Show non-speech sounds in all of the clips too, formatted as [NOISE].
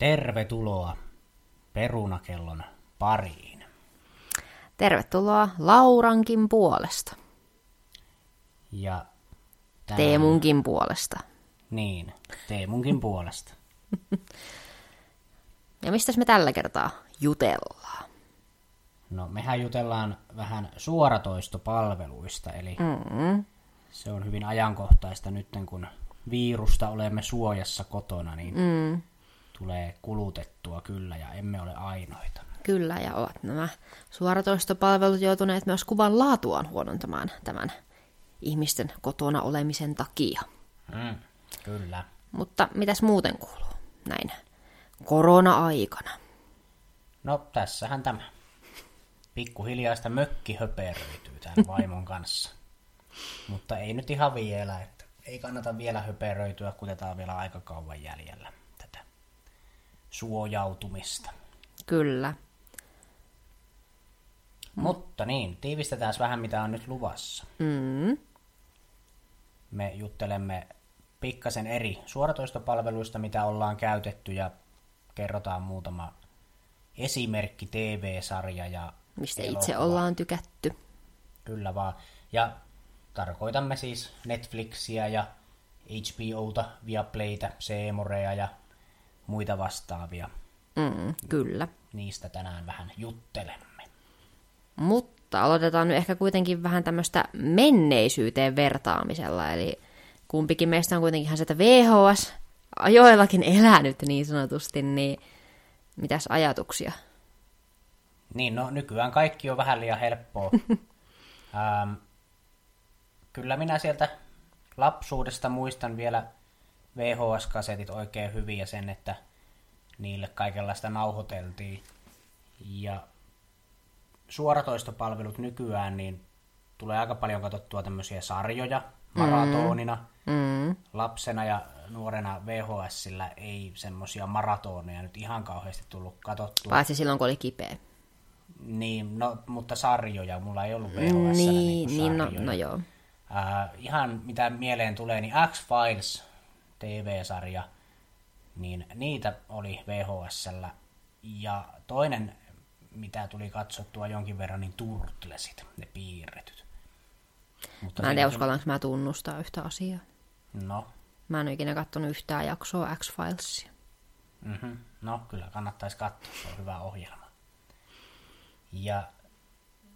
Tervetuloa perunakellon pariin. Tervetuloa Laurankin puolesta. Ja tänään, Teemunkin puolesta. Niin, Teemunkin puolesta. [LAUGHS] Ja mistäs me tällä kertaa jutellaan? No, mehän jutellaan vähän suoratoistopalveluista, eli Mm. se on hyvin ajankohtaista nyt, kun virusta olemme suojassa kotona, niin Mm. Tulee kulutettua kyllä, ja emme ole ainoita. Kyllä, ja ovat nämä suoratoistopalvelut joutuneet myös kuvan laatuaan huonontamaan tämän ihmisten kotona olemisen takia. Mm, kyllä. Mutta mitäs muuten kuuluu näin korona-aikana? No, tässähän tämä. Pikkuhiljaa sitä mökki höperöityy tämän [LAUGHS] vaimon kanssa. Mutta ei nyt ihan vielä, että ei kannata vielä höperöityä, kun tätä on vielä aika kauan jäljellä suojautumista. Kyllä. Mutta niin, tiivistetään vähän mitä on nyt luvassa. Mm. Me juttelemme pikkasen eri suoratoistopalveluista, mitä ollaan käytetty ja kerrotaan muutama esimerkki TV-sarja ja Mistä elokuva. itse ollaan tykätty. Kyllä vaan. Ja tarkoitamme siis Netflixiä ja HBOta, Viaplaytä, Seemorea ja muita vastaavia. Mm, kyllä. Niistä tänään vähän juttelemme. Mutta aloitetaan nyt ehkä kuitenkin vähän tämmöistä menneisyyteen vertaamisella, eli kumpikin meistä on kuitenkin ihan sieltä VHS ajoillakin elänyt niin sanotusti, niin mitäs ajatuksia? Niin, no nykyään kaikki on vähän liian helppoa. [LAUGHS] ähm, kyllä minä sieltä lapsuudesta muistan vielä VHS-kasetit oikein hyvin ja sen, että niille kaikenlaista nauhoiteltiin. Ja suoratoistopalvelut nykyään, niin tulee aika paljon katsottua tämmöisiä sarjoja maratonina. Mm, Lapsena ja nuorena VHSillä ei semmoisia maratoneja nyt ihan kauheasti tullut katsottua. paitsi silloin, kun oli kipeä. Niin, no, mutta sarjoja. Mulla ei ollut VHS. Niin, niin no, no joo. Äh, ihan mitä mieleen tulee, niin X-Files TV-sarja, niin niitä oli VHSllä. Ja toinen, mitä tuli katsottua jonkin verran, niin Turtlesit, ne piirretyt. Mutta Mä en tiedä, niitäkin- uskallanko mä tunnustaa yhtä asiaa. No, Mä en ole ikinä kattonut yhtään jaksoa X-Filesia. Mm-hmm. No, kyllä kannattaisi katsoa, se on hyvä ohjelma. Ja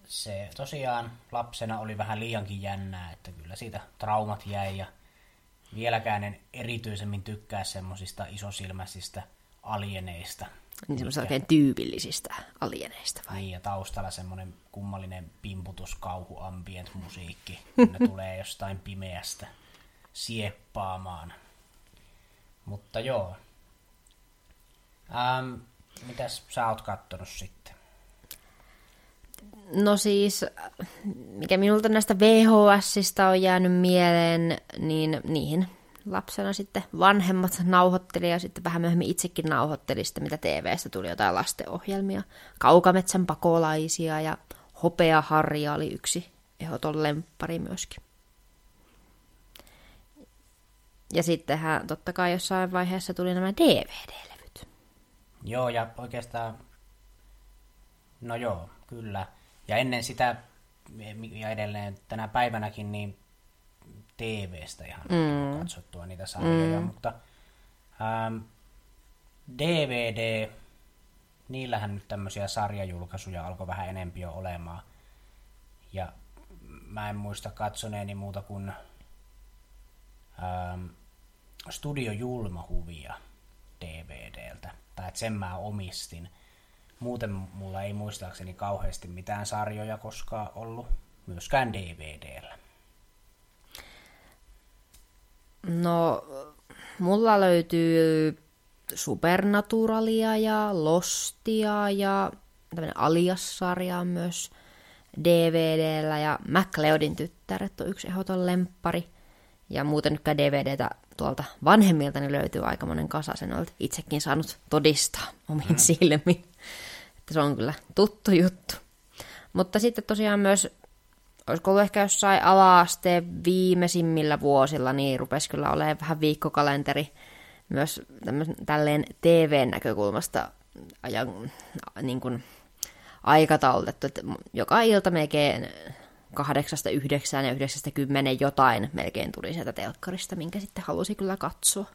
se tosiaan lapsena oli vähän liiankin jännää, että kyllä siitä traumat jäi ja vieläkään en erityisemmin tykkää semmosista isosilmäisistä alieneista. Niin semmoisista oikein tyypillisistä alieneista vai? Niin, ja taustalla semmoinen kummallinen pimputus, kauhu, ambient musiikki, [LAUGHS] kun ne tulee jostain pimeästä sieppaamaan. Mutta joo. Ähm, mitäs sä oot kattonut sitten? No siis, mikä minulta näistä VHSista on jäänyt mieleen, niin niihin lapsena sitten vanhemmat nauhoitteli ja sitten vähän myöhemmin itsekin nauhoitteli sitä, mitä TVstä tuli jotain lastenohjelmia. Kaukametsän pakolaisia ja Hopea Harja oli yksi ehdoton lemppari myöskin. Ja sittenhän totta kai jossain vaiheessa tuli nämä DVD-levyt. Joo, ja oikeastaan, no joo, kyllä. Ja ennen sitä, ja edelleen tänä päivänäkin, niin TVstä ihan mm. katsottua niitä sarjoja, mm. mutta ähm, DVD, niillähän nyt tämmöisiä sarjajulkaisuja alkoi vähän enempi jo olemaan. Ja mä en muista katsoneeni muuta kuin ähm, Studio Julma-huvia DVDltä. Tai että sen mä omistin. Muuten mulla ei muistaakseni kauheasti mitään sarjoja koskaan ollut. Myöskään DVDllä. No, mulla löytyy Supernaturalia ja Lostia ja tämmöinen Alias-sarja on myös DVDllä ja MacLeodin tyttäret on yksi ehdoton lemppari. Ja muuten nytkään DVDtä tuolta vanhemmilta niin löytyy aika monen kasa, sen olet itsekin saanut todistaa omin mm. silmin. Että se on kyllä tuttu juttu. Mutta sitten tosiaan myös, olisiko ollut ehkä jossain ala-asteen viimeisimmillä vuosilla, niin rupesi kyllä olemaan vähän viikkokalenteri myös tälleen TV-näkökulmasta ajan, niin kuin, aikataulutettu, että joka ilta melkein kahdeksasta yhdeksään ja yhdeksästä kymmenen jotain melkein tuli sieltä telkkarista, minkä sitten halusi kyllä katsoa.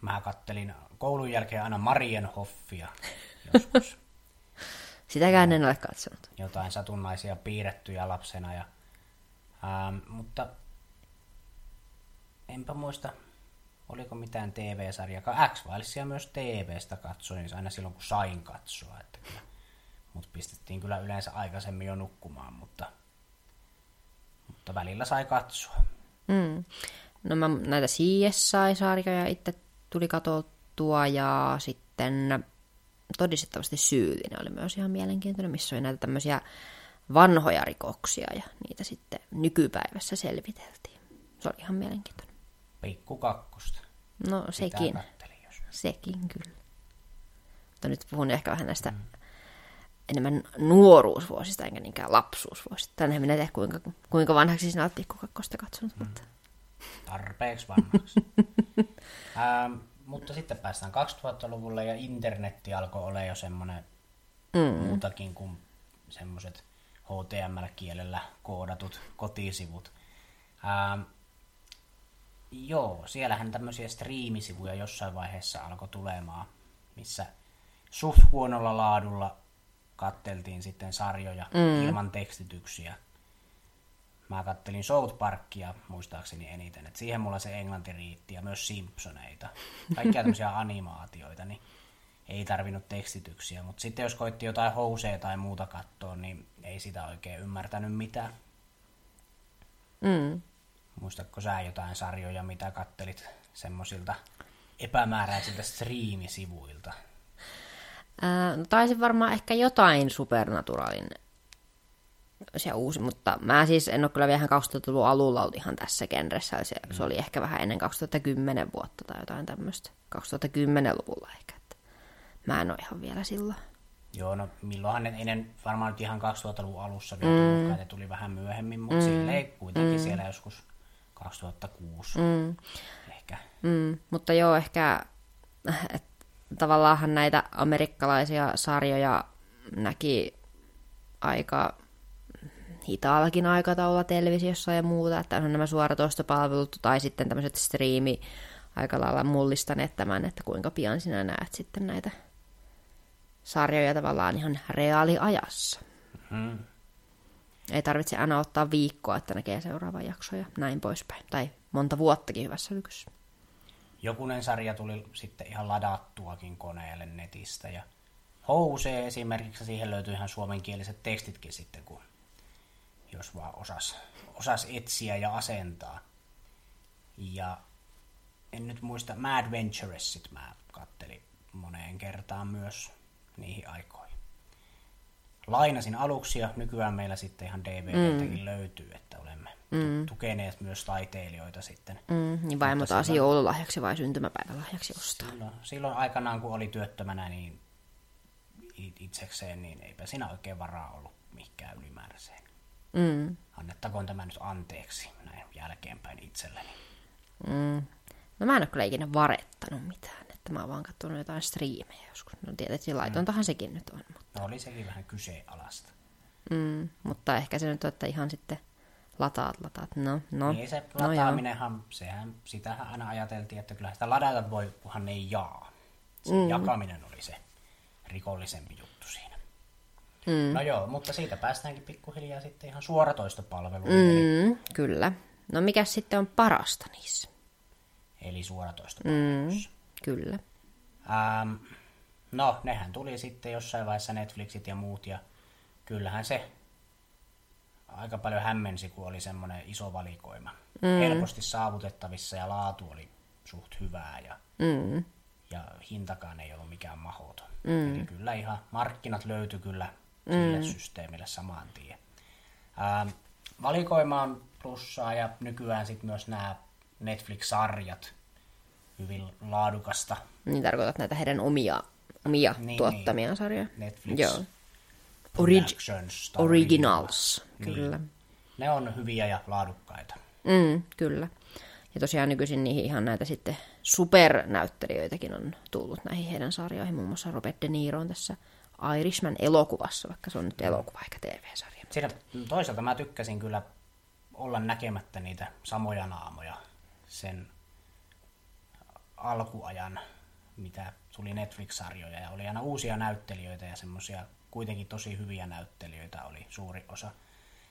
Mä kattelin koulun jälkeen aina Marienhoffia [LAUGHS] joskus. Sitäkään en ole katsonut. Jotain satunnaisia piirrettyjä lapsena. Ja, ähm, mutta enpä muista, oliko mitään TV-sarjaa. X-Filesia myös TVstä katsoin aina silloin, kun sain katsoa. Että kyllä, mut pistettiin kyllä yleensä aikaisemmin jo nukkumaan, mutta, mutta välillä sai katsoa. Mm. No mä näitä CSI-sarjoja itse tuli katsottua ja sitten todistettavasti syyllinen oli myös ihan mielenkiintoinen, missä oli näitä tämmöisiä vanhoja rikoksia ja niitä sitten nykypäivässä selviteltiin. Se oli ihan mielenkiintoinen. Pikku kakkosta. No sekin. kattelin, jos... Sekin kyllä. Mutta nyt puhun ehkä vähän näistä mm. Enemmän nuoruusvuosista, enkä niinkään lapsuusvuosista. Tänne minä tiedä, kuinka, kuinka vanhaksi sinä olet pikkukakkosta katsonut. Mm. Mutta... Tarpeeksi vanhaksi. [LAUGHS] ähm, mutta sitten päästään 2000-luvulle ja internetti alkoi olla jo semmoinen mm. muutakin kuin semmoiset HTML-kielellä koodatut kotisivut. Ähm, joo, siellähän tämmöisiä striimisivuja jossain vaiheessa alkoi tulemaan, missä suht huonolla laadulla katteltiin sitten sarjoja mm. ilman tekstityksiä. Mä kattelin South Parkia muistaakseni eniten, että siihen mulla se englanti riitti ja myös Simpsoneita. Kaikkia tämmöisiä [LAUGHS] animaatioita, niin ei tarvinnut tekstityksiä. Mutta sitten jos koitti jotain houseja tai muuta katsoa, niin ei sitä oikein ymmärtänyt mitään. Mm. Muistatko sä jotain sarjoja, mitä kattelit semmoisilta epämääräisiltä striimisivuilta? Ää, no taisin varmaan ehkä jotain Supernaturalin se uusi, mutta mä siis en ole kyllä vielä 2000-luvun alulla ollut ihan tässä genressä. Se, mm. se oli ehkä vähän ennen 2010 vuotta tai jotain tämmöistä. 2010-luvulla ehkä. Että mä en ole ihan vielä silloin. Joo, no milloinhan ne, ei ne varmaan nyt ihan 2000-luvun alussa vielä mm. tullut, ne tuli vähän myöhemmin, mutta mm. silleen kuitenkin mm. siellä joskus 2006 mm. ehkä. Mm. Mutta joo, ehkä et, tavallaan näitä amerikkalaisia sarjoja näki aika hitaallakin aikataululla televisiossa ja muuta, että on nämä suoratoistopalvelut tai sitten tämmöiset striimi aika lailla mullistaneet tämän, että kuinka pian sinä näet sitten näitä sarjoja tavallaan ihan reaaliajassa. Mm. Ei tarvitse aina ottaa viikkoa, että näkee seuraava jakso ja näin poispäin. Tai monta vuottakin hyvässä lykyssä. Jokunen sarja tuli sitten ihan ladattuakin koneelle netistä ja House esimerkiksi, siihen löytyy ihan suomenkieliset tekstitkin sitten, kun jos vaan osas, osas etsiä ja asentaa. Ja en nyt muista, Mad Venturesit mä kattelin moneen kertaan myös niihin aikoihin. Lainasin aluksi ja nykyään meillä sitten ihan DVDtäkin mm. löytyy, että olemme mm. tukeneet myös taiteilijoita sitten. Mm, niin vaimo taas joululahjaksi vai syntymäpäivälahjaksi ostaa? Silloin, silloin aikanaan, kun oli työttömänä niin itsekseen, niin eipä siinä oikein varaa ollut mikään ylimääräiseen. Mm. Annettakoon tämä nyt anteeksi näin jälkeenpäin itselleni. Mm. No mä en ole kyllä ikinä varettanut mitään, että mä oon vaan katsonut jotain striimejä joskus. No tietysti laitontahan mm. sekin nyt on. Mutta... No oli sekin vähän kyseenalaista. Mm, mutta ehkä se nyt on, että ihan sitten lataat, lataat. No, no. Niin se lataaminenhan, no sehän, sitähän aina ajateltiin, että kyllä sitä ladata voi, kunhan ei jaa. Se mm. jakaminen oli se rikollisempi juttu. Mm. No joo, mutta siitä päästäänkin pikkuhiljaa sitten ihan suoratoistopalveluihin. Mm, kyllä. No mikä sitten on parasta niissä? Eli suoratoistopalveluissa. Mm, kyllä. Ähm, no, nehän tuli sitten jossain vaiheessa Netflixit ja muut, ja kyllähän se aika paljon hämmensi, kun oli semmoinen iso valikoima. Mm. Helposti saavutettavissa ja laatu oli suht hyvää ja, mm. ja hintakaan ei ollut mikään mahoton. Mm. Eli kyllä ihan markkinat löytyi kyllä sille mm. systeemille samaan tien. Ähm, valikoima on plussaa ja nykyään sitten myös nämä Netflix-sarjat hyvin laadukasta. Niin tarkoitat näitä heidän omia, omia niin, tuottamia niin. sarjoja? Netflix Joo. Orig- Originals, niin. kyllä. Ne on hyviä ja laadukkaita. Mm, kyllä. Ja tosiaan nykyisin niihin ihan näitä sitten supernäyttelijöitäkin on tullut näihin heidän sarjoihin. Muun muassa Robert De Niro on tässä Irishman-elokuvassa, vaikka se on nyt elokuva eikä TV-sarja. Siinä toisaalta mä tykkäsin kyllä olla näkemättä niitä samoja naamoja sen alkuajan, mitä tuli Netflix-sarjoja ja oli aina uusia näyttelijöitä ja semmoisia kuitenkin tosi hyviä näyttelijöitä oli suuri osa.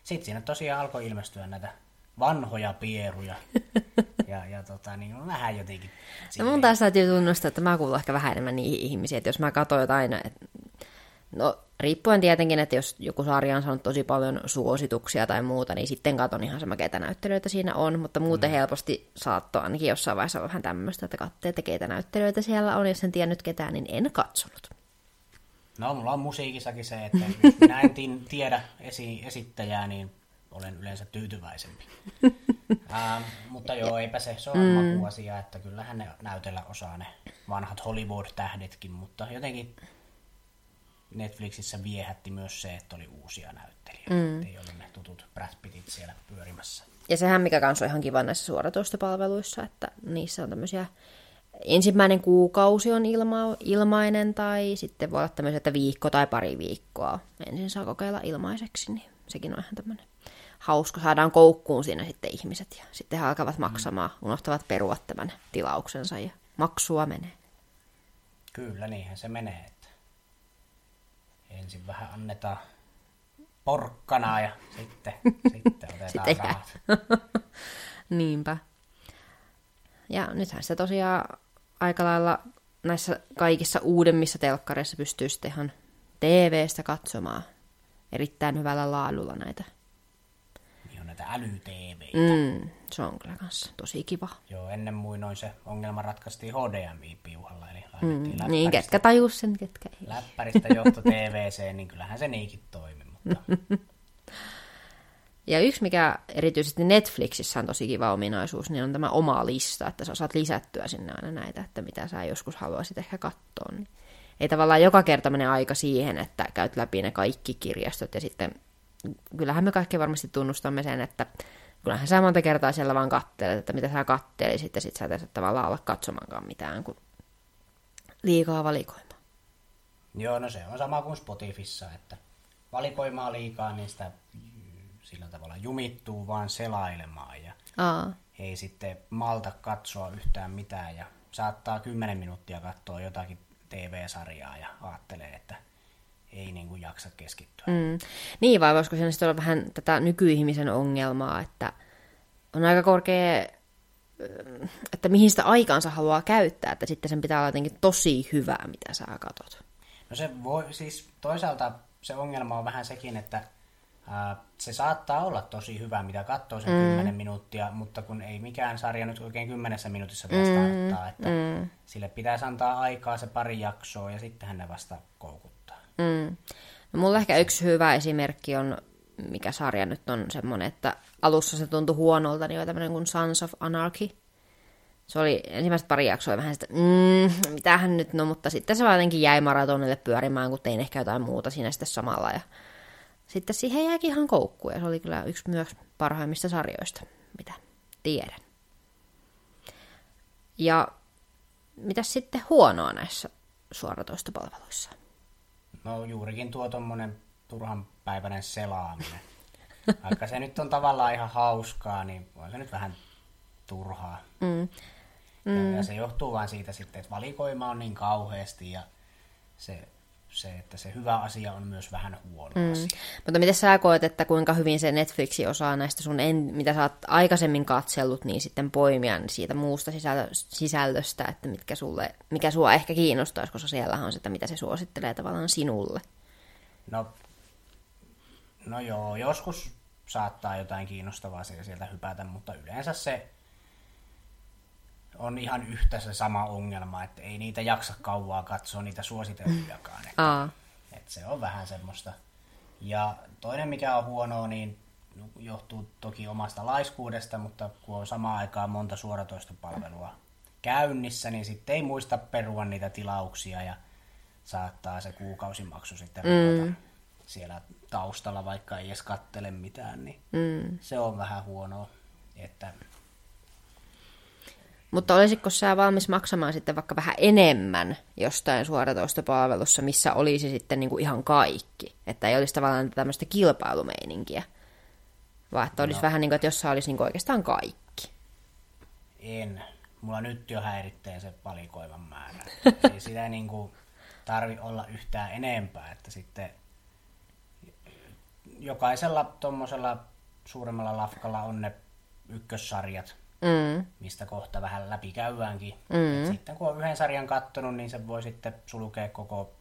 Sitten siinä tosiaan alkoi ilmestyä näitä vanhoja pieruja. [LAUGHS] Ja, ja tota, niin on vähän jotenkin... No mun taas täytyy tunnustaa, että mä kuulun ehkä vähän enemmän niihin ihmisiin, että jos mä katsoin jotain, että no riippuen tietenkin, että jos joku sarja on saanut tosi paljon suosituksia tai muuta, niin sitten katon ihan sama, keitä näyttelijöitä siinä on, mutta muuten mm. helposti saattoi ainakin jossain vaiheessa vähän tämmöistä, että katsoo, että keitä näyttelijöitä siellä on, jos en tiedä nyt ketään, niin en katsonut. No, mulla on musiikissakin se, että jos minä en tiedä esi- esittäjää, niin olen yleensä tyytyväisempi. [LAUGHS] ähm, mutta joo, eipä se, se on mm. makuasia, että kyllähän ne näytellä osaa ne vanhat Hollywood-tähdetkin, mutta jotenkin Netflixissä viehätti myös se, että oli uusia näyttelijöitä, mm. ei ollut ne tutut Brad Pittit siellä pyörimässä. Ja sehän, mikä kanssa on ihan kiva näissä suoratoistopalveluissa, että niissä on tämmöisiä ensimmäinen kuukausi on ilma, ilmainen tai sitten voi olla tämmöisiä, että viikko tai pari viikkoa ensin saa kokeilla ilmaiseksi, niin sekin on ihan tämmöinen hauska. Saadaan koukkuun siinä sitten ihmiset ja sitten he alkavat maksamaan, unohtavat perua tämän tilauksensa ja maksua menee. Kyllä, niinhän se menee. Että ensin vähän annetaan porkkanaa ja sitten, [LAUGHS] sitten otetaan sitten rahat. [LAUGHS] Niinpä. Ja nythän se tosiaan aika lailla näissä kaikissa uudemmissa telkkareissa pystyy sitten ihan TV-stä katsomaan erittäin hyvällä laadulla näitä. Niin on näitä äly mm, Se on kyllä kanssa tosi kiva. Joo, ennen muinoin se ongelma ratkaistiin HDMI-piuhalla, eli mm, Niin, ketkä tajus sen, ketkä ei. Läppäristä johto TVC, niin kyllähän se niinkin toimi, mutta... [LAUGHS] Ja yksi, mikä erityisesti Netflixissä on tosi kiva ominaisuus, niin on tämä oma lista, että sä saat lisättyä sinne aina näitä, että mitä sä joskus haluaisit ehkä katsoa. Niin ei tavallaan joka kerta mene aika siihen, että käyt läpi ne kaikki kirjastot ja sitten kyllähän me kaikki varmasti tunnustamme sen, että kyllähän sä monta kertaa siellä vaan kattelet, että mitä sä kattelisit ja sit sä et tavallaan olla katsomaankaan mitään, kun liikaa valikoimaa. Joo, no se on sama kuin Spotifyssa, että valikoimaa liikaa, niin sitä sillä tavalla jumittuu vaan selailemaan ja Aa. ei sitten malta katsoa yhtään mitään ja saattaa 10 minuuttia katsoa jotakin TV-sarjaa ja ajattelee, että ei niin kuin jaksa keskittyä. Mm. Niin, vai voisiko siinä sitten olla vähän tätä nykyihmisen ongelmaa, että on aika korkea, että mihin sitä aikaansa haluaa käyttää, että sitten sen pitää olla jotenkin tosi hyvää, mitä sä katot. No se voi, siis toisaalta se ongelma on vähän sekin, että se saattaa olla tosi hyvä, mitä katsoo sen mm. 10 minuuttia, mutta kun ei mikään sarja nyt oikein kymmenessä minuutissa vielä starttaa, että mm. sille pitäisi antaa aikaa se pari jaksoa ja sitten ne vasta koukuttaa. Mm. No mulla ehkä yksi hyvä esimerkki on, mikä sarja nyt on semmoinen, että alussa se tuntui huonolta, niin on tämmöinen kuin Sons of Anarchy. Se oli ensimmäiset pari jaksoa vähän sitä, mm, mitähän nyt, no mutta sitten se vaan jotenkin jäi maratonille pyörimään, kun tein ehkä jotain muuta siinä sitten samalla ja sitten siihen jääkin ihan koukkuun ja se oli kyllä yksi myös parhaimmista sarjoista, mitä tiedän. Ja mitä sitten huonoa näissä suoratoistopalveluissa? No juurikin tuo tuommoinen turhan päiväinen selaaminen. [LAUGHS] Vaikka se nyt on tavallaan ihan hauskaa, niin on se nyt vähän turhaa. Mm. Mm. Ja, ja se johtuu vain siitä sitten, että valikoima on niin kauheasti ja se se, että se hyvä asia on myös vähän huono mm. asia. Mutta miten sä koet, että kuinka hyvin se Netflixi osaa näistä sun, en, mitä sä oot aikaisemmin katsellut, niin sitten poimia siitä muusta sisällöstä, että mitkä sulle, mikä sua ehkä kiinnostaisi, koska siellä on sitä, mitä se suosittelee tavallaan sinulle? No, no joo, joskus saattaa jotain kiinnostavaa sieltä hypätä, mutta yleensä se on ihan yhtä se sama ongelma, että ei niitä jaksa kauaa katsoa niitä suositeltujakaan. Että, että se on vähän semmoista. Ja toinen mikä on huonoa, niin johtuu toki omasta laiskuudesta, mutta kun on samaan aikaan monta suoratoistopalvelua käynnissä, niin sitten ei muista perua niitä tilauksia ja saattaa se kuukausimaksu sitten mm. siellä taustalla, vaikka ei edes kattele mitään, niin mm. se on vähän huonoa. Että Mutta olisitko sä valmis maksamaan sitten vaikka vähän enemmän jostain suoratoistopalvelussa, missä olisi sitten niin kuin ihan kaikki? Että ei olisi tavallaan tämmöistä kilpailumeininkiä, vaan että olisi no. vähän niin kuin, että jossain olisi niin kuin oikeastaan kaikki. En. Mulla nyt jo häiritsee se valikoivan määrä. [LAUGHS] ei sitä niin kuin tarvi olla yhtään enempää, että sitten jokaisella tuommoisella suuremmalla lafkalla on ne ykkössarjat, mm. mistä kohta vähän läpi käydäänkin. Mm. sitten kun on yhden sarjan kattonut, niin se voi sitten sulkea koko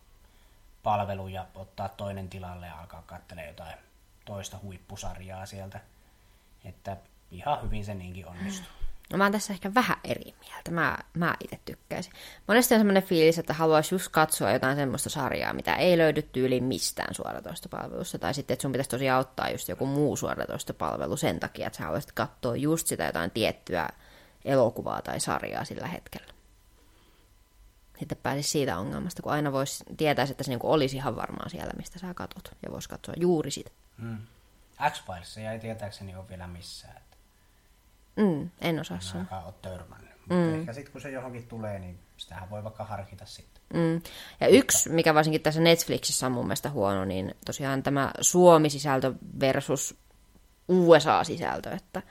palvelu ja ottaa toinen tilalle ja alkaa katselemaan jotain toista huippusarjaa sieltä. Että ihan hyvin se niinkin onnistuu. No mä oon tässä ehkä vähän eri mieltä. Mä, mä itse tykkäisin. Monesti on semmoinen fiilis, että haluaisi just katsoa jotain semmoista sarjaa, mitä ei löydy tyyliin mistään suoratoistopalvelusta. Tai sitten, että sun pitäisi tosiaan ottaa just joku muu suoratoistopalvelu sen takia, että sä haluaisit katsoa just sitä jotain tiettyä elokuvaa tai sarjaa sillä hetkellä. Sitten pääsisi siitä ongelmasta, kun aina voisi tietää, että se niinku olisi ihan varmaan siellä, mistä sä katot. Ja voisi katsoa juuri sitä. Hmm. X-Files ei tietääkseni ole vielä missään. Mm, en osaa sanoa. En ole törmännyt. Mm. Mutta ehkä sitten kun se johonkin tulee, niin sitähän voi vaikka harkita sitten. Mm. Ja yksi, mikä varsinkin tässä Netflixissä on mun mielestä huono, niin tosiaan tämä Suomi-sisältö versus USA-sisältö, että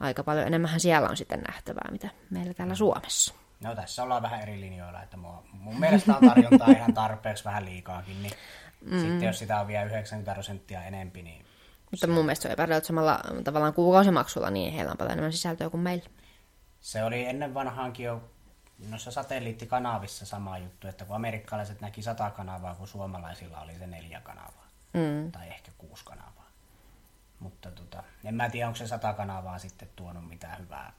aika paljon enemmän siellä on sitten nähtävää, mitä meillä täällä Suomessa. No tässä ollaan vähän eri linjoilla, että mua, mun mielestä on tarjontaa ihan tarpeeksi vähän liikaakin, niin mm. sitten jos sitä on vielä 90 prosenttia enempi, niin mutta mun mielestä se on epäreilut samalla tavallaan kuukausimaksulla, niin heillä on paljon enemmän sisältöä kuin meillä. Se oli ennen vanhaankin jo noissa satelliittikanavissa sama juttu, että kun amerikkalaiset näki sata kanavaa, kun suomalaisilla oli se neljä kanavaa. Mm. Tai ehkä kuusi kanavaa. Mutta tota, en mä tiedä, onko se sata kanavaa sitten tuonut mitään hyvää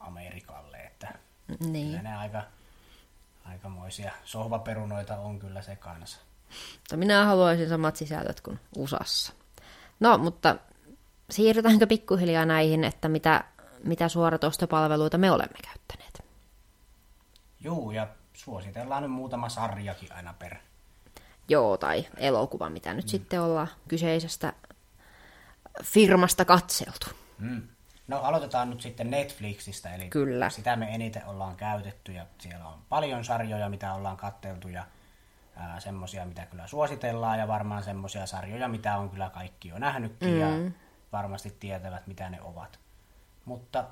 Amerikalle, että niin. kyllä ne aika, aikamoisia sohvaperunoita on kyllä se kanssa. Mutta minä haluaisin samat sisällöt kuin USAssa. No, mutta siirrytäänkö pikkuhiljaa näihin, että mitä, mitä suoratoistopalveluita me olemme käyttäneet? Joo, ja suositellaan nyt muutama sarjakin aina per. Joo, tai elokuva, mitä nyt mm. sitten ollaan kyseisestä firmasta katseltu. Mm. No aloitetaan nyt sitten Netflixistä, eli Kyllä. sitä me eniten ollaan käytetty ja siellä on paljon sarjoja, mitä ollaan katteltu ja semmoisia, mitä kyllä suositellaan ja varmaan semmoisia sarjoja, mitä on kyllä kaikki jo nähnytkin mm. ja varmasti tietävät, mitä ne ovat. Mutta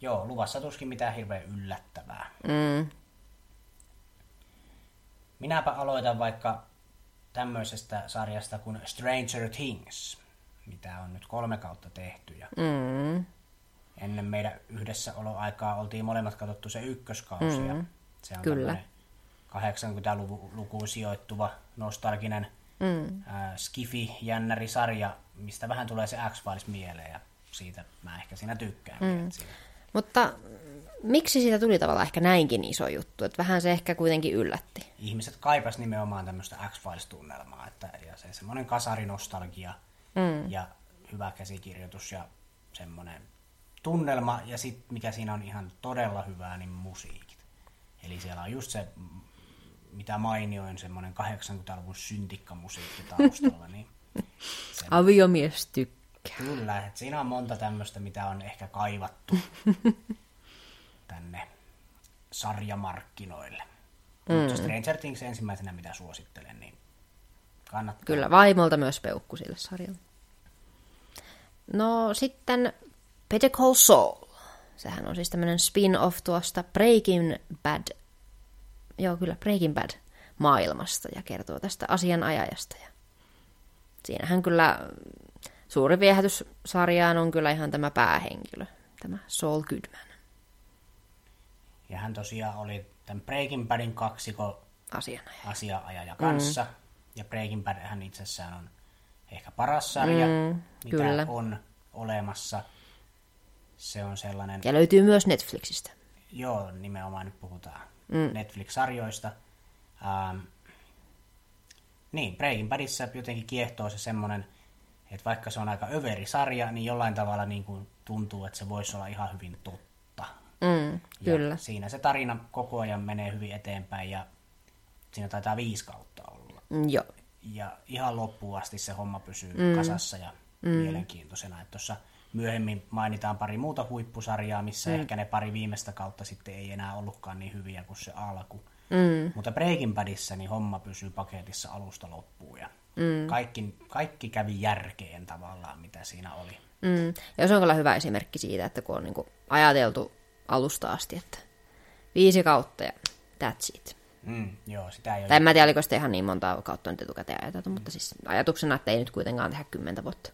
joo, luvassa tuskin mitään hirveän yllättävää. Mm. Minäpä aloitan vaikka tämmöisestä sarjasta kuin Stranger Things, mitä on nyt kolme kautta tehty. Ja mm. Ennen meidän yhdessäoloaikaa oltiin molemmat katsottu se ykköskausi. Mm. Ja se on Kyllä 80-lukuun sijoittuva nostalginen mm. äh, skifi-jännäri-sarja, mistä vähän tulee se X-Files mieleen ja siitä mä ehkä siinä tykkään. Mm. Mutta miksi siitä tuli tavallaan ehkä näinkin iso juttu? Että vähän se ehkä kuitenkin yllätti. Ihmiset kaipas nimenomaan tämmöistä X-Files-tunnelmaa, että ja se semmoinen kasarinostalgia mm. ja hyvä käsikirjoitus ja semmoinen tunnelma ja sitten mikä siinä on ihan todella hyvää, niin musiikit. Eli siellä on just se mitä mainioin, semmoinen 80-luvun syntikkamusiikki taustalla. Niin sen... [LAUGHS] Aviomies tykkää. Kyllä, että siinä on monta tämmöistä, mitä on ehkä kaivattu [LAUGHS] tänne sarjamarkkinoille. Mm. Mutta Stranger Things ensimmäisenä, mitä suosittelen, niin kannattaa. Kyllä, vaimolta myös peukku sille sarjalle. No sitten Better Call Saul. Sehän on siis tämmöinen spin-off tuosta Breaking Bad joo kyllä, Breaking Bad maailmasta ja kertoo tästä asianajajasta. Ja siinähän kyllä suuri viehätys sarjaan on kyllä ihan tämä päähenkilö, tämä Saul Goodman. Ja hän tosiaan oli tämän Breaking Badin kaksiko asianajaja, asianajaja kanssa. Mm. Ja Breaking Bad hän itsessään on ehkä paras sarja, mm, mitä kyllä. on olemassa. Se on sellainen... Ja löytyy myös Netflixistä. Joo, nimenomaan nyt puhutaan mm. Netflix-sarjoista. Ähm, niin, Breaking Badissa jotenkin kiehtoo se semmoinen, että vaikka se on aika överi sarja, niin jollain tavalla niin kuin tuntuu, että se voisi olla ihan hyvin totta. Mm, kyllä. Ja siinä se tarina koko ajan menee hyvin eteenpäin ja siinä taitaa viisi kautta olla. Mm, joo. Ja ihan loppuun asti se homma pysyy mm. kasassa ja mm. mielenkiintoisena. Että tuossa myöhemmin mainitaan pari muuta huippusarjaa, missä mm. ehkä ne pari viimeistä kautta sitten ei enää ollutkaan niin hyviä kuin se alku. Mm. Mutta Breaking Badissa niin homma pysyy paketissa alusta loppuun ja mm. kaikki, kaikki kävi järkeen tavallaan, mitä siinä oli. Mm. Ja se on kyllä hyvä esimerkki siitä, että kun on niin ajateltu alusta asti, että viisi kautta ja that's it. Mm, joo, sitä ei tai en mä tiedä, oliko sitten ihan niin monta kautta nyt etukäteen ajateltu, mutta siis ajatuksena, että ei nyt kuitenkaan tehdä kymmentä vuotta.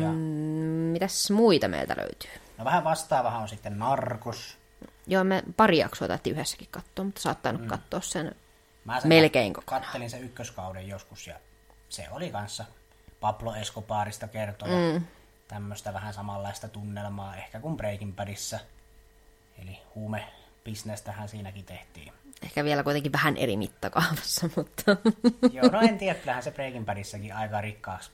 Ja. Mm, mitäs muita meiltä löytyy? No vähän vastaavahan on sitten Narkos. Joo, me pari jaksoa täytti yhdessäkin katsoa, mutta saattaa nyt mm. katsoa sen, Mä sen melkein koko Kattelin sen ykköskauden joskus ja se oli kanssa Pablo Escobarista kertoa mm. tämmöistä vähän samanlaista tunnelmaa ehkä kuin Breaking Badissa. Eli huume bisnestähän siinäkin tehtiin. Ehkä vielä kuitenkin vähän eri mittakaavassa, [LAUGHS] mutta... Joo, no en tiedä, kyllähän se Breaking Badissakin aika rikkaaksi,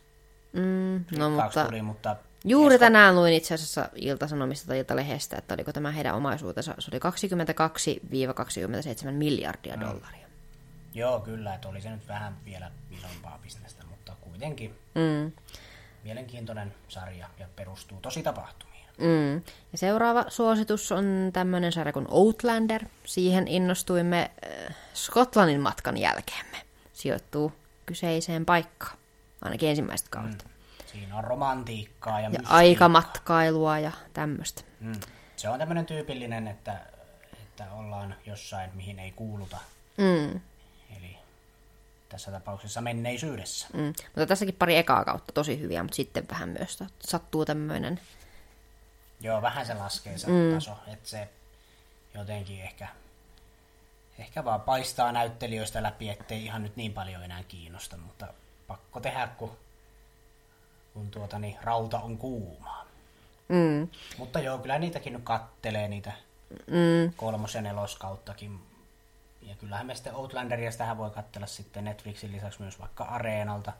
mm, no, mutta... tuli, mutta... Juuri Esko... tänään luin itse asiassa Ilta-Sanomista tai Ilta-Lehdestä, että oliko tämä heidän omaisuutensa, se oli 22-27 miljardia mm. dollaria. Joo, kyllä, että oli se nyt vähän vielä isompaa bisnestä, mutta kuitenkin mm. mielenkiintoinen sarja ja perustuu tosi tapahtumiin. Mm. Ja seuraava suositus on tämmöinen sarja kuin Outlander. Siihen innostuimme äh, Skotlannin matkan jälkeemme. Sijoittuu kyseiseen paikkaan, ainakin ensimmäistä kautta. Mm. Siinä on romantiikkaa ja, ja aikamatkailua ja tämmöistä. Mm. Se on tämmöinen tyypillinen, että, että ollaan jossain, mihin ei kuuluta. Mm. Eli tässä tapauksessa menneisyydessä. Mm. Mutta tässäkin pari ekaa kautta tosi hyviä, mutta sitten vähän myös sattuu tämmöinen Joo, vähän se laskee se mm. taso, että se jotenkin ehkä, ehkä vaan paistaa näyttelijöistä läpi, ettei ihan nyt niin paljon enää kiinnosta, mutta pakko tehdä, kun, kun tuota, niin, rauta on kuumaa. Mm. Mutta joo, kyllä niitäkin nyt kattelee niitä mm. kolmos- ja neloskauttakin. Ja kyllähän me sitten Outlanderia tähän voi katsella sitten Netflixin lisäksi myös vaikka Areenalta,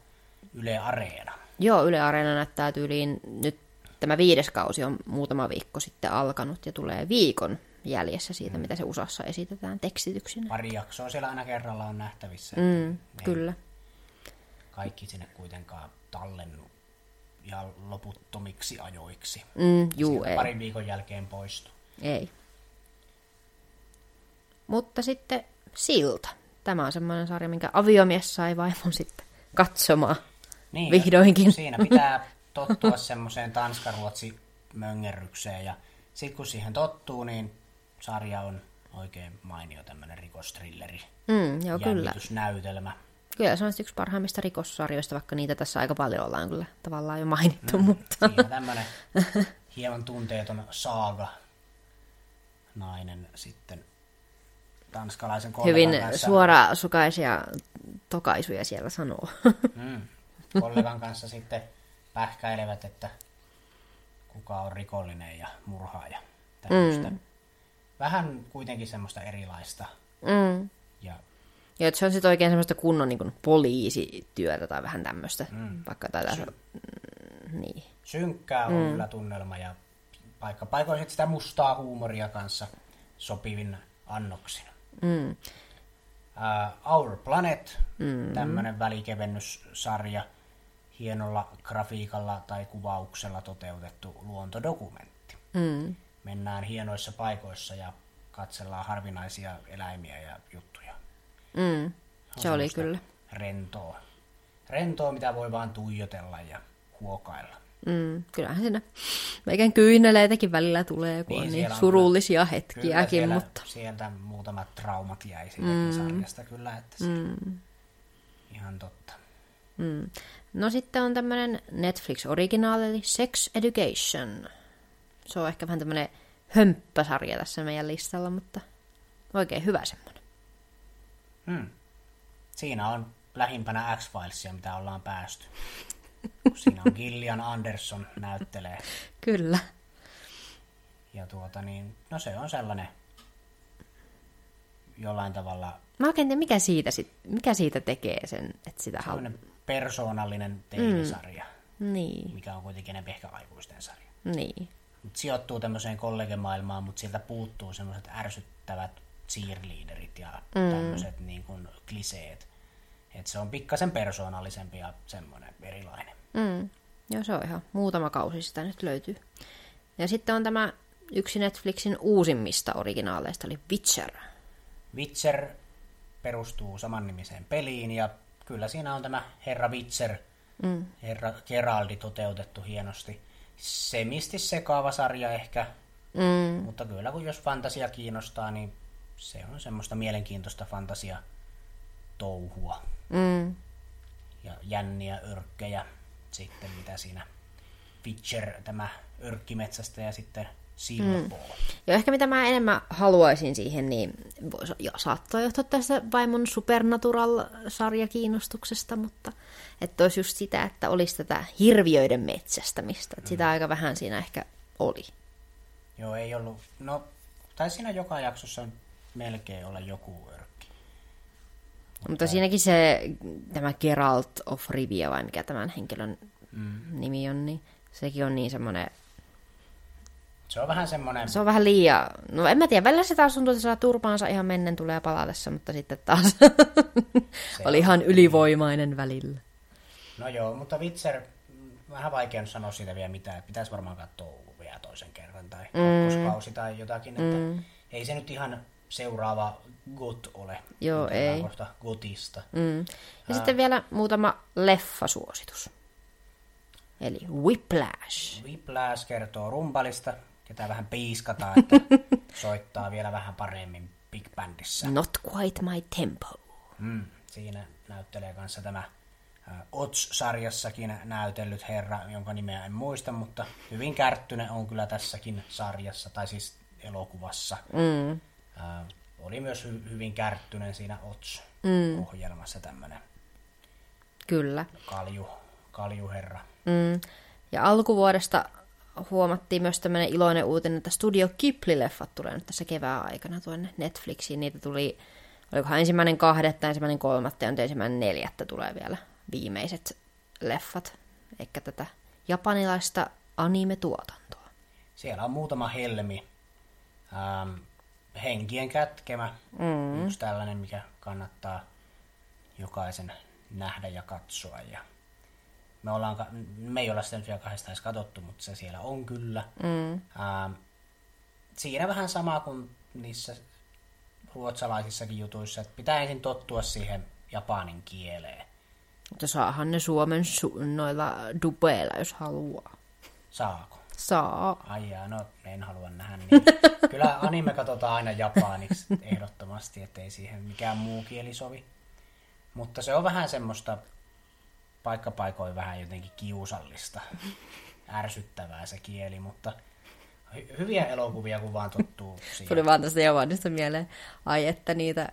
Yle Areena. Joo, Yle Areena näyttää tyyliin nyt tämä viides kausi on muutama viikko sitten alkanut ja tulee viikon jäljessä siitä, mm. mitä se USAssa esitetään tekstityksinä. Pari jaksoa siellä aina kerralla on nähtävissä. Mm, kyllä. Kaikki sinne kuitenkaan tallennu ja loputtomiksi ajoiksi. Mm, juu, ei. Parin viikon jälkeen poistu. Ei. Mutta sitten Silta. Tämä on semmoinen sarja, minkä aviomies sai vaimon sitten katsomaan. Niin, Vihdoinkin. Siinä pitää tottua semmoiseen tanskaruotsi möngerrykseen ja sitten kun siihen tottuu, niin sarja on oikein mainio tämmöinen rikostrilleri. Mm, joo, kyllä. näytelmä. Kyllä, se on yksi parhaimmista rikossarjoista, vaikka niitä tässä aika paljon ollaan kyllä tavallaan jo mainittu. Mm, mutta... Siinä tämmöinen hieman tunteeton saaga nainen sitten tanskalaisen Hyvin kanssa. suorasukaisia tokaisuja siellä sanoo. [LAUGHS] mm, kollegan kanssa sitten pähkäilevät, että kuka on rikollinen ja murhaaja. Tämmöistä. Mm. Vähän kuitenkin semmoista erilaista. Mm. Ja, ja että se on sitten oikein semmoista kunnon niin poliisityötä tai vähän tämmöistä. Mm. Vaikka tätä... Sy- mm, niin. Synkkää on mm. kyllä tunnelma ja paikka paikoin sitä mustaa huumoria kanssa sopivin annoksina. Mm. Uh, Our Planet, mm. tämmöinen välikevennyssarja, hienolla grafiikalla tai kuvauksella toteutettu luontodokumentti. Mm. Mennään hienoissa paikoissa ja katsellaan harvinaisia eläimiä ja juttuja. Mm. Se oli kyllä. Rentoa. Rentoa, mitä voi vaan tuijotella ja huokailla. Mm, kyllähän siinä meikän kyyneleitäkin välillä tulee, kun niin, on niin surullisia kyllä, hetkiäkin. Siellä, mutta... sieltä muutamat traumat jäi mm. sarjasta kyllä, että se mm. ihan totta. Mm. No sitten on tämmöinen Netflix-originaali, eli Sex Education. Se on ehkä vähän tämmöinen hömppäsarja tässä meidän listalla, mutta oikein hyvä semmoinen. Hmm. Siinä on lähimpänä X-Filesia, mitä ollaan päästy. Siinä on Gillian Anderson näyttelee. Kyllä. Ja tuota niin, no se on sellainen jollain tavalla... Mä oikein tiedä, mikä siitä, sit, mikä siitä tekee sen, että sitä haluaa persoonallinen teinisarja, mm. niin. mikä on kuitenkin enemmän ehkä aikuisten sarja. Niin. Mut sijoittuu tämmöiseen kollegemaailmaan, mutta sieltä puuttuu semmoiset ärsyttävät cheerleaderit ja mm. tämmöiset niin kuin kliseet. Et se on pikkasen persoonallisempi ja semmoinen erilainen. Mm. Joo, se on ihan muutama kausi sitä nyt löytyy. Ja sitten on tämä yksi Netflixin uusimmista originaaleista, oli Witcher. Witcher perustuu samannimiseen peliin ja kyllä siinä on tämä herra Witcher, mm. herra Geraldi toteutettu hienosti. Semisti sekaava sarja ehkä, mm. mutta kyllä kun jos fantasia kiinnostaa, niin se on semmoista mielenkiintoista fantasia touhua. Mm. Ja jänniä örkkejä sitten, mitä siinä Witcher, tämä örkkimetsästä ja sitten Silpo. Mm. Ja ehkä mitä mä enemmän haluaisin siihen, niin voisi jo saattaa johtua tästä vaimon Supernatural-sarjakiinnostuksesta, mutta että olisi just sitä, että olisi tätä hirviöiden metsästämistä. Että mm. Sitä aika vähän siinä ehkä oli. Joo, ei ollut. No, tai siinä joka jaksossa melkein olla joku örkki. Mutta, mutta siinäkin se, tämä Geralt of Rivia, vai mikä tämän henkilön mm. nimi on, niin sekin on niin semmoinen se on vähän semmoinen... Se on vähän liian... No en mä tiedä, välillä se taas tuntuu, että saa turpaansa ihan mennen tulee palatessa, mutta sitten taas [LAUGHS] oli ihan ylivoimainen välillä. No joo, mutta Witcher, vähän vaikea sanoa siitä vielä mitään. Pitäisi varmaan katsoa vielä toisen kerran tai mm. tai jotakin. Että mm. Ei se nyt ihan seuraava GOT ole. Joo, ei. Kohta GOTista. Mm. Ja uh, sitten vielä muutama leffasuositus. Eli Whiplash. Whiplash kertoo rumpalista, ketä vähän piiskataan, että [LAUGHS] soittaa vielä vähän paremmin big bandissä. Not quite my tempo. Mm, siinä näyttelee kanssa tämä Ots-sarjassakin näytellyt herra, jonka nimeä en muista, mutta hyvin kärttyne on kyllä tässäkin sarjassa, tai siis elokuvassa. Mm. Äh, oli myös hy- hyvin kärttynen siinä Ots-ohjelmassa mm. tämmöinen Kyllä. Kalju, kaljuherra. Mm. Ja alkuvuodesta huomattiin myös tämmöinen iloinen uutinen, että Studio Ghibli-leffat tulee nyt tässä kevään aikana tuonne Netflixiin. Niitä tuli, olikohan ensimmäinen kahdetta, ensimmäinen kolmatta ja nyt ensimmäinen neljättä tulee vielä viimeiset leffat. Eikä tätä japanilaista anime-tuotantoa. Siellä on muutama helmi. Ähm, henkien kätkemä, mm. yksi tällainen, mikä kannattaa jokaisen nähdä ja katsoa. Ja me, ollaan, me ei olla sitä nyt vielä kahdesta edes katsottu, mutta se siellä on kyllä. Mm. Ää, siinä vähän sama kuin niissä ruotsalaisissakin jutuissa, että pitää ensin tottua siihen japanin kieleen. Mutta saahan ne Suomen su- noilla dupeilla, jos haluaa. Saako? Saa. Ai jaa, no en halua nähdä niin. [LAUGHS] Kyllä anime katsotaan aina japaniksi [LAUGHS] ehdottomasti, ettei siihen mikään muu kieli sovi. Mutta se on vähän semmoista paikkapaikoin vähän jotenkin kiusallista, [LAUGHS] ärsyttävää se kieli, mutta hy- hyviä elokuvia, kun vaan tottuu siihen. Tuli vaan tästä Japanista mieleen, ai että niitä,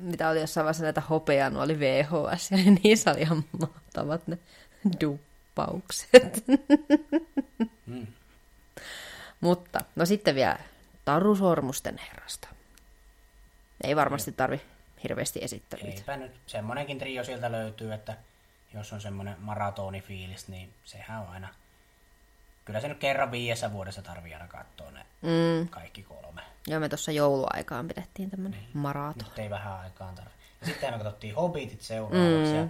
mitä oli jossain vaiheessa näitä hopeaa, oli VHS, ja niissä oli ihan mahtavat ne duppaukset. Hmm. Mutta, no sitten vielä Taru Sormusten herrasta. Ei varmasti tarvi hirveästi esittelyitä. Eipä nyt, semmonenkin trio sieltä löytyy, että jos on semmoinen maratonifiilis, niin sehän on aina... Kyllä se nyt kerran viidessä vuodessa tarvii aina katsoa ne mm. kaikki kolme. Joo, me tuossa jouluaikaan pidettiin tämmöinen niin. maraton. Nyt ei vähän aikaan tarvitse. Ja sitten me katsottiin Hobbitit seuraavaksi mm. ja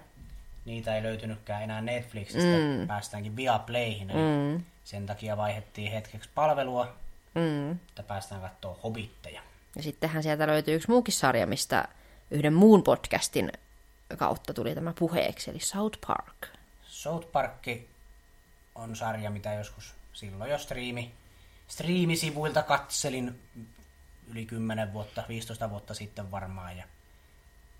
niitä ei löytynytkään enää Netflixistä. Mm. Päästäänkin Viaplayhin. Mm. Sen takia vaihettiin hetkeksi palvelua, mm. että päästään katsoa Hobbitteja. Ja sittenhän sieltä löytyy yksi muukin sarja, mistä yhden muun podcastin kautta tuli tämä puheeksi, eli South Park. South Park on sarja, mitä joskus silloin jo striimi, striimisivuilta katselin yli 10 vuotta, 15 vuotta sitten varmaan. Ja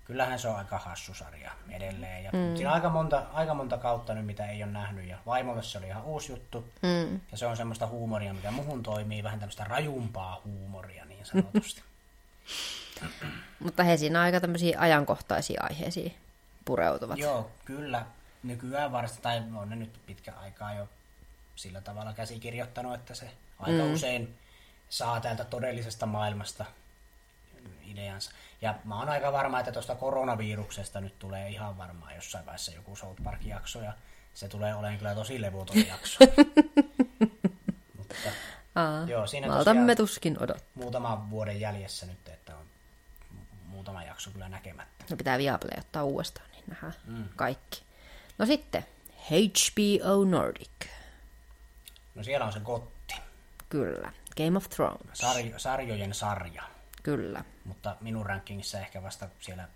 kyllähän se on aika hassu sarja edelleen. Ja mm. Siinä on aika monta, aika monta kautta nyt, mitä ei ole nähnyt. Ja vaimolle se oli ihan uusi juttu. Mm. Ja se on semmoista huumoria, mikä muhun toimii. Vähän tämmöistä rajumpaa huumoria niin sanotusti. [CLEARS THROAT] Mutta he siinä aika tämmöisiä ajankohtaisia aiheisiin pureutuvat. Joo, kyllä. Nykyään varsin, tai on ne nyt pitkä aikaa jo sillä tavalla käsikirjoittanut, että se aika mm. usein saa täältä todellisesta maailmasta ideansa. Ja mä oon aika varma, että tuosta koronaviruksesta nyt tulee ihan varmaan jossain vaiheessa joku South Park-jakso, ja se tulee olemaan kyllä tosi levoton jakso. [LAUGHS] Mutta, Aa, joo, siinä Maltamme tuskin odot. Muutaman vuoden jäljessä nyt, että on muutama jakso kyllä näkemättä. No pitää Viaplay ottaa uudestaan, niin nähdään mm. kaikki. No sitten, HBO Nordic. No siellä on se Gotti, Kyllä. Game of Thrones. sarj- sarjojen sarja. Kyllä. Mutta minun rankingissa ehkä vasta siellä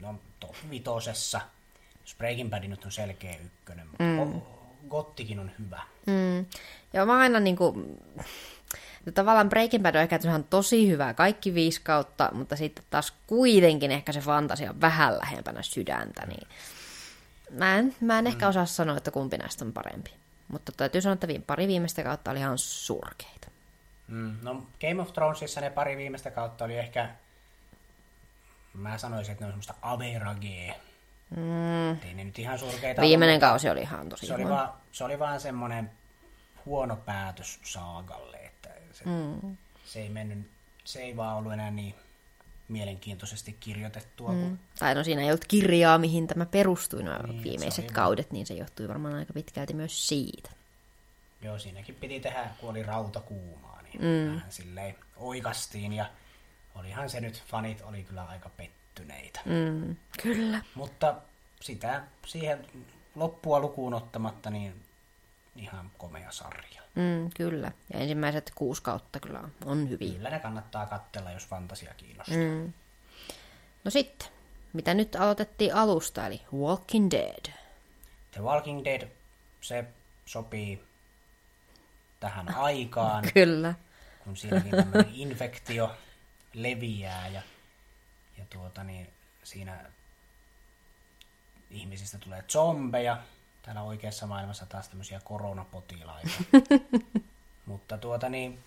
no, top vitosessa. Breaking Bad nyt on selkeä ykkönen, mutta mm. Gottikin on hyvä. Mm. Ja mä aina niinku... No, tavallaan Breaking Bad on ehkä ihan tosi hyvä, kaikki viisi kautta, mutta sitten taas kuitenkin ehkä se fantasia on vähän lähempänä sydäntä, niin mä en, mä en ehkä osaa sanoa, että kumpi näistä on parempi. Mutta täytyy sanoa, että pari viimeistä kautta oli ihan surkeita. Mm. No Game of Thronesissa ne pari viimeistä kautta oli ehkä, mä sanoisin, että ne on semmoista averagea. Mm. Ei ne nyt ihan surkeita Viimeinen ollut, kausi oli ihan tosi se oli, vaan, se oli vaan semmoinen huono päätös saagalle, että se, mm. se ei mennyt, se ei vaan ollut enää niin mielenkiintoisesti kirjoitettua. Mm. Tai no siinä ei ollut kirjaa, mihin tämä perustui nuo Niin, se viimeiset oli- kaudet, niin se johtui varmaan aika pitkälti myös siitä. Joo, siinäkin piti tehdä, kun oli rauta kuumaa, niin mm. vähän silleen oikastiin ja olihan se nyt, fanit oli kyllä aika pettyneitä. Mm, kyllä. Mutta sitä siihen loppua lukuun ottamatta, niin ihan komea sarja. Mm, kyllä. Ja ensimmäiset kuusi kautta kyllä on hyviä. Kyllä ne kannattaa katsella, jos fantasia kiinnostaa. Mm. No sitten, mitä nyt aloitettiin alusta, eli Walking Dead. The Walking Dead, se sopii tähän aikaan, Kyllä. kun siinäkin tämmöinen infektio leviää ja, ja tuota niin, siinä ihmisistä tulee zombeja. Täällä oikeassa maailmassa taas tämmöisiä koronapotilaita. [LAUGHS] Mutta tuota niin,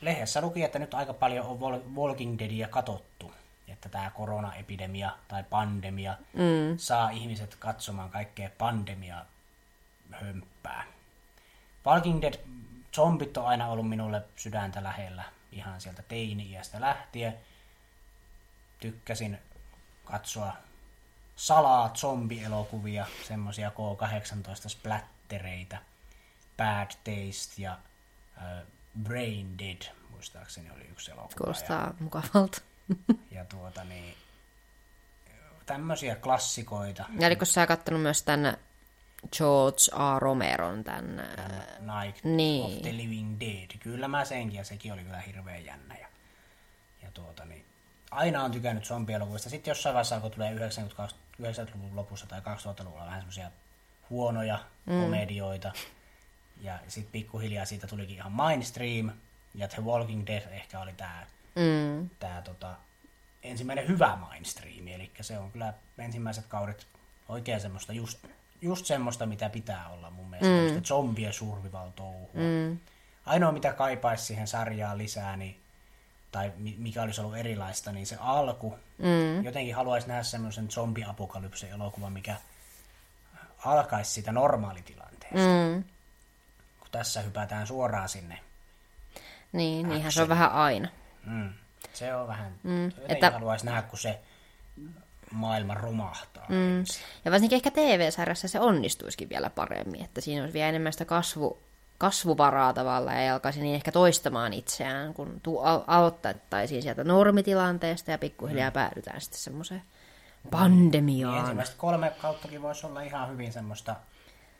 lehdessä luki, että nyt aika paljon on Wal- Walking Deadia katottu. Että tämä koronaepidemia tai pandemia mm. saa ihmiset katsomaan kaikkea pandemia hömppää. Walking Dead zombit on aina ollut minulle sydäntä lähellä ihan sieltä teini-iästä lähtien. Tykkäsin katsoa salaa zombielokuvia, semmosia K-18 splattereita, Bad Taste ja äh, Brain Dead, muistaakseni oli yksi elokuva. Ja, Kuulostaa mukavalta. ja tuota niin, tämmöisiä klassikoita. Ja oliko sä kattonut myös tämän George A. Romeron tämän... äh, Night Niin. of the Living Dead. Kyllä mä senkin, ja sekin oli kyllä hirveän jännä. Ja, ja tuota, niin, aina on tykännyt zombielokuvista. Sitten jossain vaiheessa alkoi tulee 90 90-luvun lopussa tai 2000-luvulla vähän semmoisia huonoja mm. komedioita. Ja sitten pikkuhiljaa siitä tulikin ihan mainstream. Ja The Walking Dead ehkä oli tämä Mm, tää, tota, ensimmäinen hyvä mainstream. Eli se on kyllä ensimmäiset kaudet oikein semmoista just, just semmoista, mitä pitää olla mun mielestä. Mm. Zombie survival touhua. Mm. Ainoa, mitä kaipaisi siihen sarjaan lisää, niin, tai mi- mikä olisi ollut erilaista, niin se alku. Mm. Jotenkin haluaisi nähdä semmoisen zombiapokalypsen elokuvan, mikä alkaisi siitä normaalitilanteesta. mm, Kun tässä hypätään suoraan sinne. niin, niinhän se on vähän aina. Mm. Se on vähän, mm. jotenkin että- että... haluaisi nähdä, kun se maailma romahtaa. Mm. Ja varsinkin ehkä TV-sarjassa se onnistuisikin vielä paremmin, että siinä olisi vielä enemmän sitä kasvu, kasvuvaraa tavallaan ja alkaisi niin ehkä toistamaan itseään, kun tuu, al- aloittaisiin sieltä normitilanteesta ja pikkuhiljaa mm. päädytään sitten semmoiseen pandemiaan. Ensimmäiset kolme kauttakin voisi olla ihan hyvin semmoista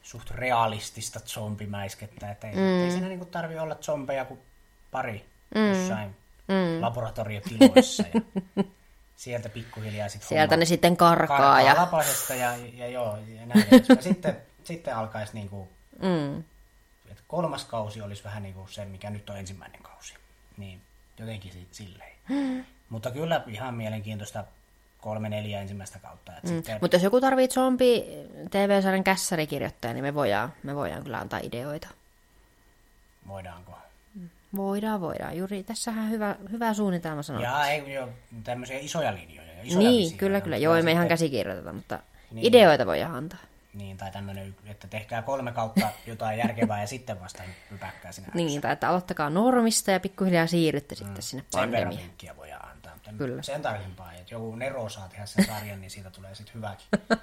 suht realistista zombimäiskettä, että ei, mm. ei siinä niinku tarvi olla zombeja kuin pari mm. jossain mm. laboratoriotiloissa ja [LAUGHS] sieltä pikkuhiljaa sitten Sieltä ne sitten karkaa, karkaa ja lapasesta ja, ja joo, ja näin [LAUGHS] sitten, sitten alkaisi niinku, mm, että kolmas kausi olisi vähän niinku se, mikä nyt on ensimmäinen kausi. Niin jotenkin si- silleen. [GASPS] Mutta kyllä ihan mielenkiintoista kolme, neljä ensimmäistä kautta. Mm. sitten, mutta jos joku tarvii zombi TV-sarjan kässärikirjoittaja, niin me voidaan, me voidaan kyllä antaa ideoita. voidaanko? Voidaan, voidaan. Juuri tässähän hyvä, hyvä suunnitelma sanoa. Ja ei jo tämmöisiä isoja linjoja. ja Isoja Niin, visioita, kyllä, kyllä. Joo, ei me ihan käsikirjoiteta, mutta Niin. ideoita voidaan antaa. Niin, tai tämmöinen, että tehkää kolme kautta jotain järkevää ja sitten vasta hypäkkää sinä. Niin, tai että aloittakaa normista ja pikkuhiljaa siirrytte sitten sinne Sen verran voi antaa. Mutta Kyllä. Sen tarkempaa, että joku Nero saa tehdä sen sarjan, niin siitä tulee sitten hyväkin. [LAUGHS]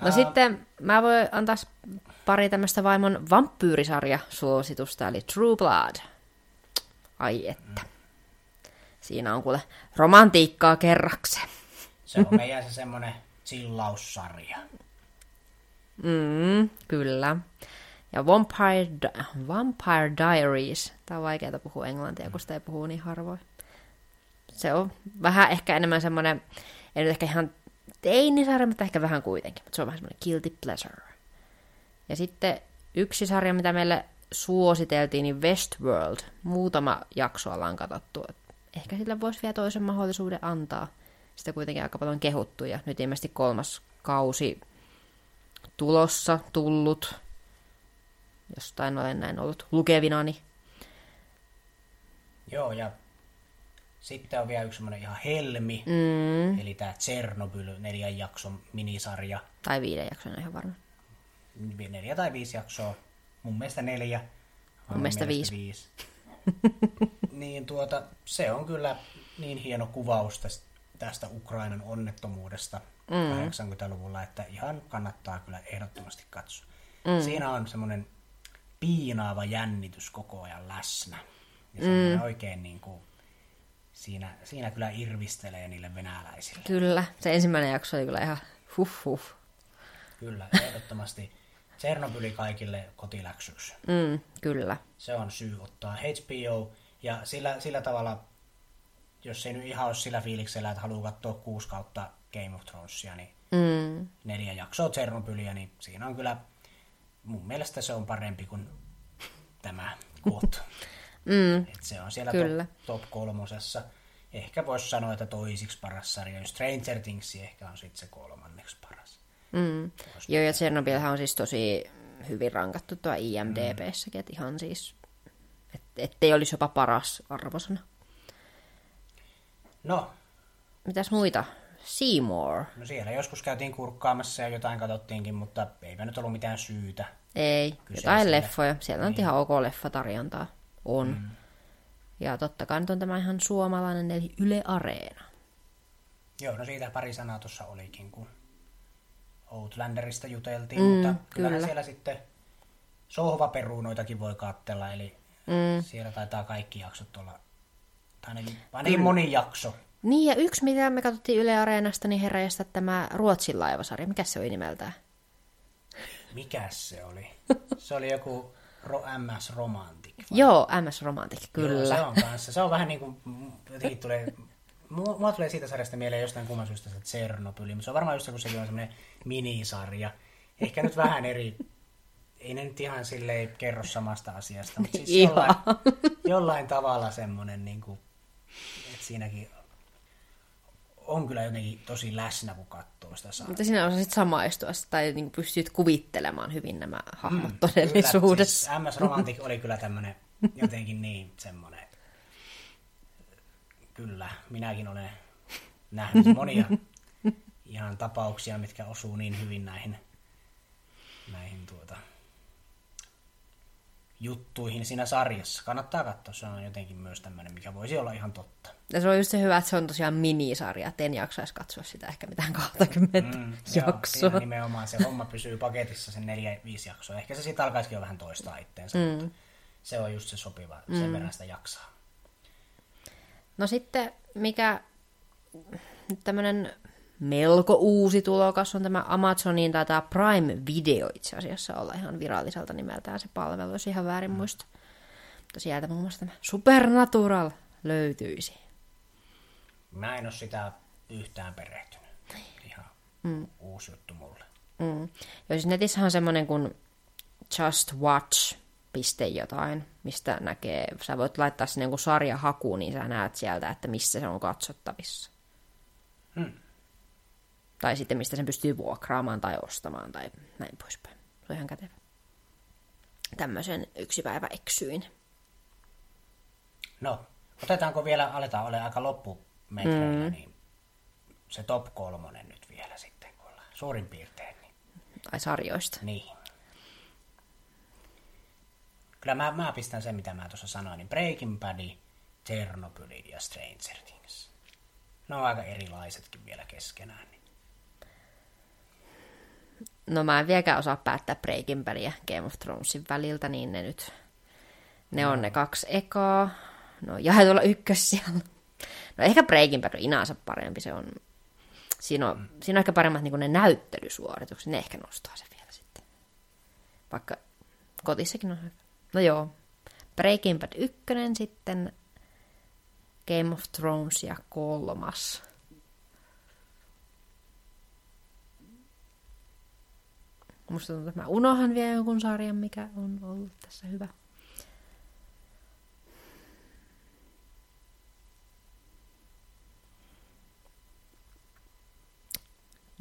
No sitten mä voin antaa pari tämmöistä vaimon vampyyrisarja-suositusta, eli True Blood. Ai että. Siinä on kuule romantiikkaa kerrakseen. Se on meidän se semmoinen chillaussarja. Mm, kyllä. Ja Vampire, Di- Vampire Diaries. Tämä on vaikeaa puhua englantia, kun sitä ei puhu niin harvoin. Se on vähän ehkä enemmän semmoinen, ei nyt ehkä ihan teinisarja, mutta ehkä vähän kuitenkin. Mutta se on vähän semmoinen guilty pleasure. Ja sitten yksi sarja, mitä meille suositeltiin, niin Westworld. Muutama jakso ollaan katsottu. Ehkä sillä voisi vielä toisen mahdollisuuden antaa. Sitä kuitenkin aika paljon kehuttu ja nyt ilmeisesti kolmas kausi tulossa, tullut. Jostain olen näin ollut lukevinani. Joo, ja sitten on vielä yksi semmoinen ihan helmi, mm. eli tämä Chernobyl neljän jakson minisarja. Tai viiden jakson ihan varma. Neljä tai viisi jaksoa. Mun mielestä neljä. Mun mielestä viisi. viisi. [LAUGHS] niin tuota, se on kyllä niin hieno kuvaus tästä, tästä Ukrainan onnettomuudesta mm. 80-luvulla, että ihan kannattaa kyllä ehdottomasti katsoa. Mm. Siinä on semmoinen piinaava jännitys koko ajan läsnä. Ja mm. oikein niin kuin, siinä, siinä kyllä irvistelee niille venäläisille. Kyllä, se ensimmäinen jakso oli kyllä ihan huh huh. Kyllä, ehdottomasti Tsernobyli kaikille kotiläksyksi. Mm, kyllä. Se on syy ottaa HBO, ja sillä, sillä tavalla, jos ei nyt ihan ole sillä fiiliksellä, että haluaa katsoa kuusi kautta Game of Thronesia, niin mm. neljä jaksoa Tsernobylia, niin siinä on kyllä, mun mielestä se on parempi kuin tämä kuot. [LAUGHS] mm, Et se on siellä kyllä. top, top kolmosessa. Ehkä voisi sanoa, että toisiksi paras sarja. Stranger Things ehkä on sitten se kolmanneksi paras. Mm. Joo, ja Tsernobylhän on siis tosi hyvin rankattu tuo IMDBssäkin, mm. että ihan siis, et, ettei olisi jopa paras arvosana. No. Mitäs muita? Seymour. No siellä joskus käytiin kurkkaamassa ja jotain katsottiinkin, mutta eipä nyt ollut mitään syytä. Ei, jotain leffoja. Siellä on niin. ihan ok leffatarjontaa. On. Mm. Ja totta kai nyt on tämä ihan suomalainen, eli Yle Areena. Joo, no siitä pari sanaa tuossa olikin, kun Outlanderista juteltiin, mm, mutta kyllähän kyllä. siellä sitten sohvaperuunoitakin voi katsella, eli mm. siellä taitaa kaikki jaksot olla, tai ainakin, ainakin moni jakso. Niin, ja yksi, mitä me katsottiin Yle Areenasta, niin herra tämä Ruotsin laivasarja. Mikä se oli nimeltään? Mikä se oli? Se oli joku Ro- MS Romantic. Vai? Joo, MS Romantic, kyllä. Joo, se on kanssa. Se on vähän niin kuin, jotenkin tulee, mulla tulee siitä sarjasta mieleen jostain kumman syystä se Tsernobyl, mutta se on varmaan just kun sekin on semmoinen minisarja. Ehkä nyt vähän eri, ei ne nyt ihan silleen kerro samasta asiasta, mutta siis jollain, jollain tavalla semmoinen, niin kuin, että siinäkin on kyllä jotenkin tosi läsnä, kun katsoo sitä sarjaa. Mutta sinä osasit samaistua tai niin pystyt kuvittelemaan hyvin nämä hahmot mm, todellisuudessa. Kyllä, siis MS Romantic oli kyllä tämmöinen jotenkin niin semmoinen. Kyllä, minäkin olen nähnyt monia ihan tapauksia, mitkä osuu niin hyvin näihin, näihin tuota, juttuihin siinä sarjassa. Kannattaa katsoa, se on jotenkin myös tämmöinen, mikä voisi olla ihan totta. Ja se on just se hyvä, että se on tosiaan minisarja, että en jaksaisi katsoa sitä ehkä mitään 20 mm, jaksoa. Joo, nimenomaan se homma pysyy paketissa sen 4-5 jaksoa. Ehkä se siitä alkaisikin jo vähän toistaa itteensä, mm. mutta se on just se sopiva, mm. sen verran sitä jaksaa. No sitten, mikä tämmöinen melko uusi tulokas on tämä Amazonin tai tämä Prime Video itse asiassa olla ihan viralliselta nimeltään se palvelu, jos ihan väärin mm. muista. Mutta sieltä muun muassa tämä Supernatural löytyisi. Mä en ole sitä yhtään perehtynyt. Ihan mm. uusi juttu mulle. Mm. Ja siis netissä on semmoinen kuin Just Watch piste jotain, mistä näkee, sä voit laittaa sinne jonkun sarjahaku, niin sä näet sieltä, että missä se on katsottavissa. Hmm tai sitten mistä sen pystyy vuokraamaan tai ostamaan tai näin poispäin. Se on ihan kätevä. Tämmöisen yksi päivä eksyin. No, otetaanko vielä, aletaan ole aika loppumetreillä, mm. niin se top kolmonen nyt vielä sitten, kun ollaan suurin piirtein. Niin... Tai sarjoista. Niin. Kyllä mä, mä pistän sen, mitä mä tuossa sanoin, niin Breaking Bad, Chernobyl ja Stranger Things. Ne on aika erilaisetkin vielä keskenään. no mä en vieläkään osaa päättää Breaking Bad ja Game of Thronesin väliltä, niin ne nyt, ne no. on ne kaksi ekaa. No jaetulla ykkös siellä. No ehkä Breaking Bad on parempi, se on, siinä on, siinä on ehkä paremmat niin ne näyttelysuoritukset, ne ehkä nostaa se vielä sitten. vaikka kotissakin on hyvä. No joo, Breaking Bad 1 sitten, Game of Thrones ja kolmas. Musta tuntuu, että mä unohan vielä jonkun sarjan, mikä on ollut tässä hyvä.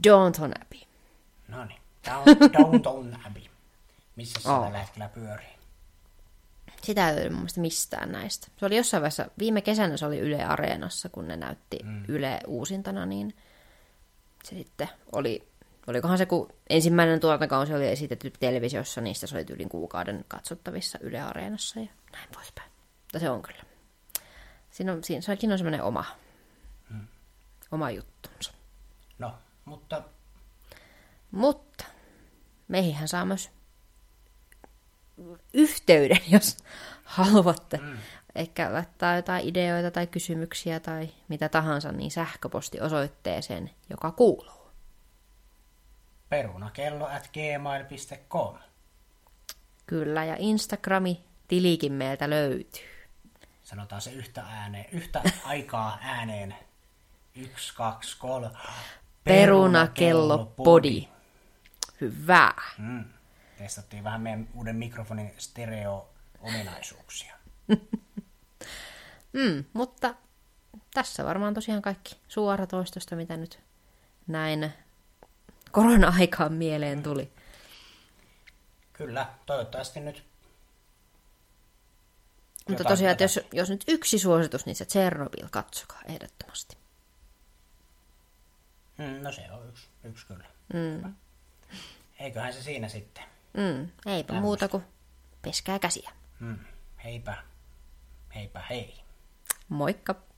Downton Abbey. No niin, Down- Downton Abbey. Missä se Oh. tällä hetkellä pyörii? Sitä ei löydy mun mielestä mistään näistä. Se oli jossain vaiheessa, viime kesänä se oli Yle Areenassa, kun ne näytti mm. Yle uusintana, niin se sitten oli, olikohan se, kun ensimmäinen tuotantokausi oli esitetty televisiossa, sitä se oli yli kuukauden katsottavissa Yle Areenassa ja näin poispäin. Mutta se on kyllä. Siinä on, siinä, sekin on semmoinen oma, mm. oma juttunsa. No, mutta Mutta meihin saa myös yhteyden, [LAUGHS] jos haluatte. Mm. Ehkä laittaa jotain ideoita tai kysymyksiä tai mitä tahansa, niin sähköpostiosoitteeseen, joka kuuluu. perunakello at gmail.com. Kyllä, ja Instagrami tilikin meiltä löytyy. Sanotaan se yhtä ääneen, yhtä aikaa ääneen. Yksi, kaksi, kolme. Perunakello podi. Hyvä. Mm. Testattiin vähän meidän uuden mikrofonin stereo-ominaisuuksia. [LAUGHS] Mm, mutta tässä varmaan tosiaan kaikki suoratoistosta, mitä nyt näin korona-aikaan mieleen tuli. Kyllä, toivottavasti nyt Mutta tosiaan, että jos, jos nyt yksi suositus, niin se Chernobyl, katsokaa ehdottomasti. Mm, no se on yksi, yksi kyllä. Mm. Eiköhän se siinä sitten. Mm, eipä muuta kuin peskää käsiä. Mm. Heipä, heipä hei. Moikka!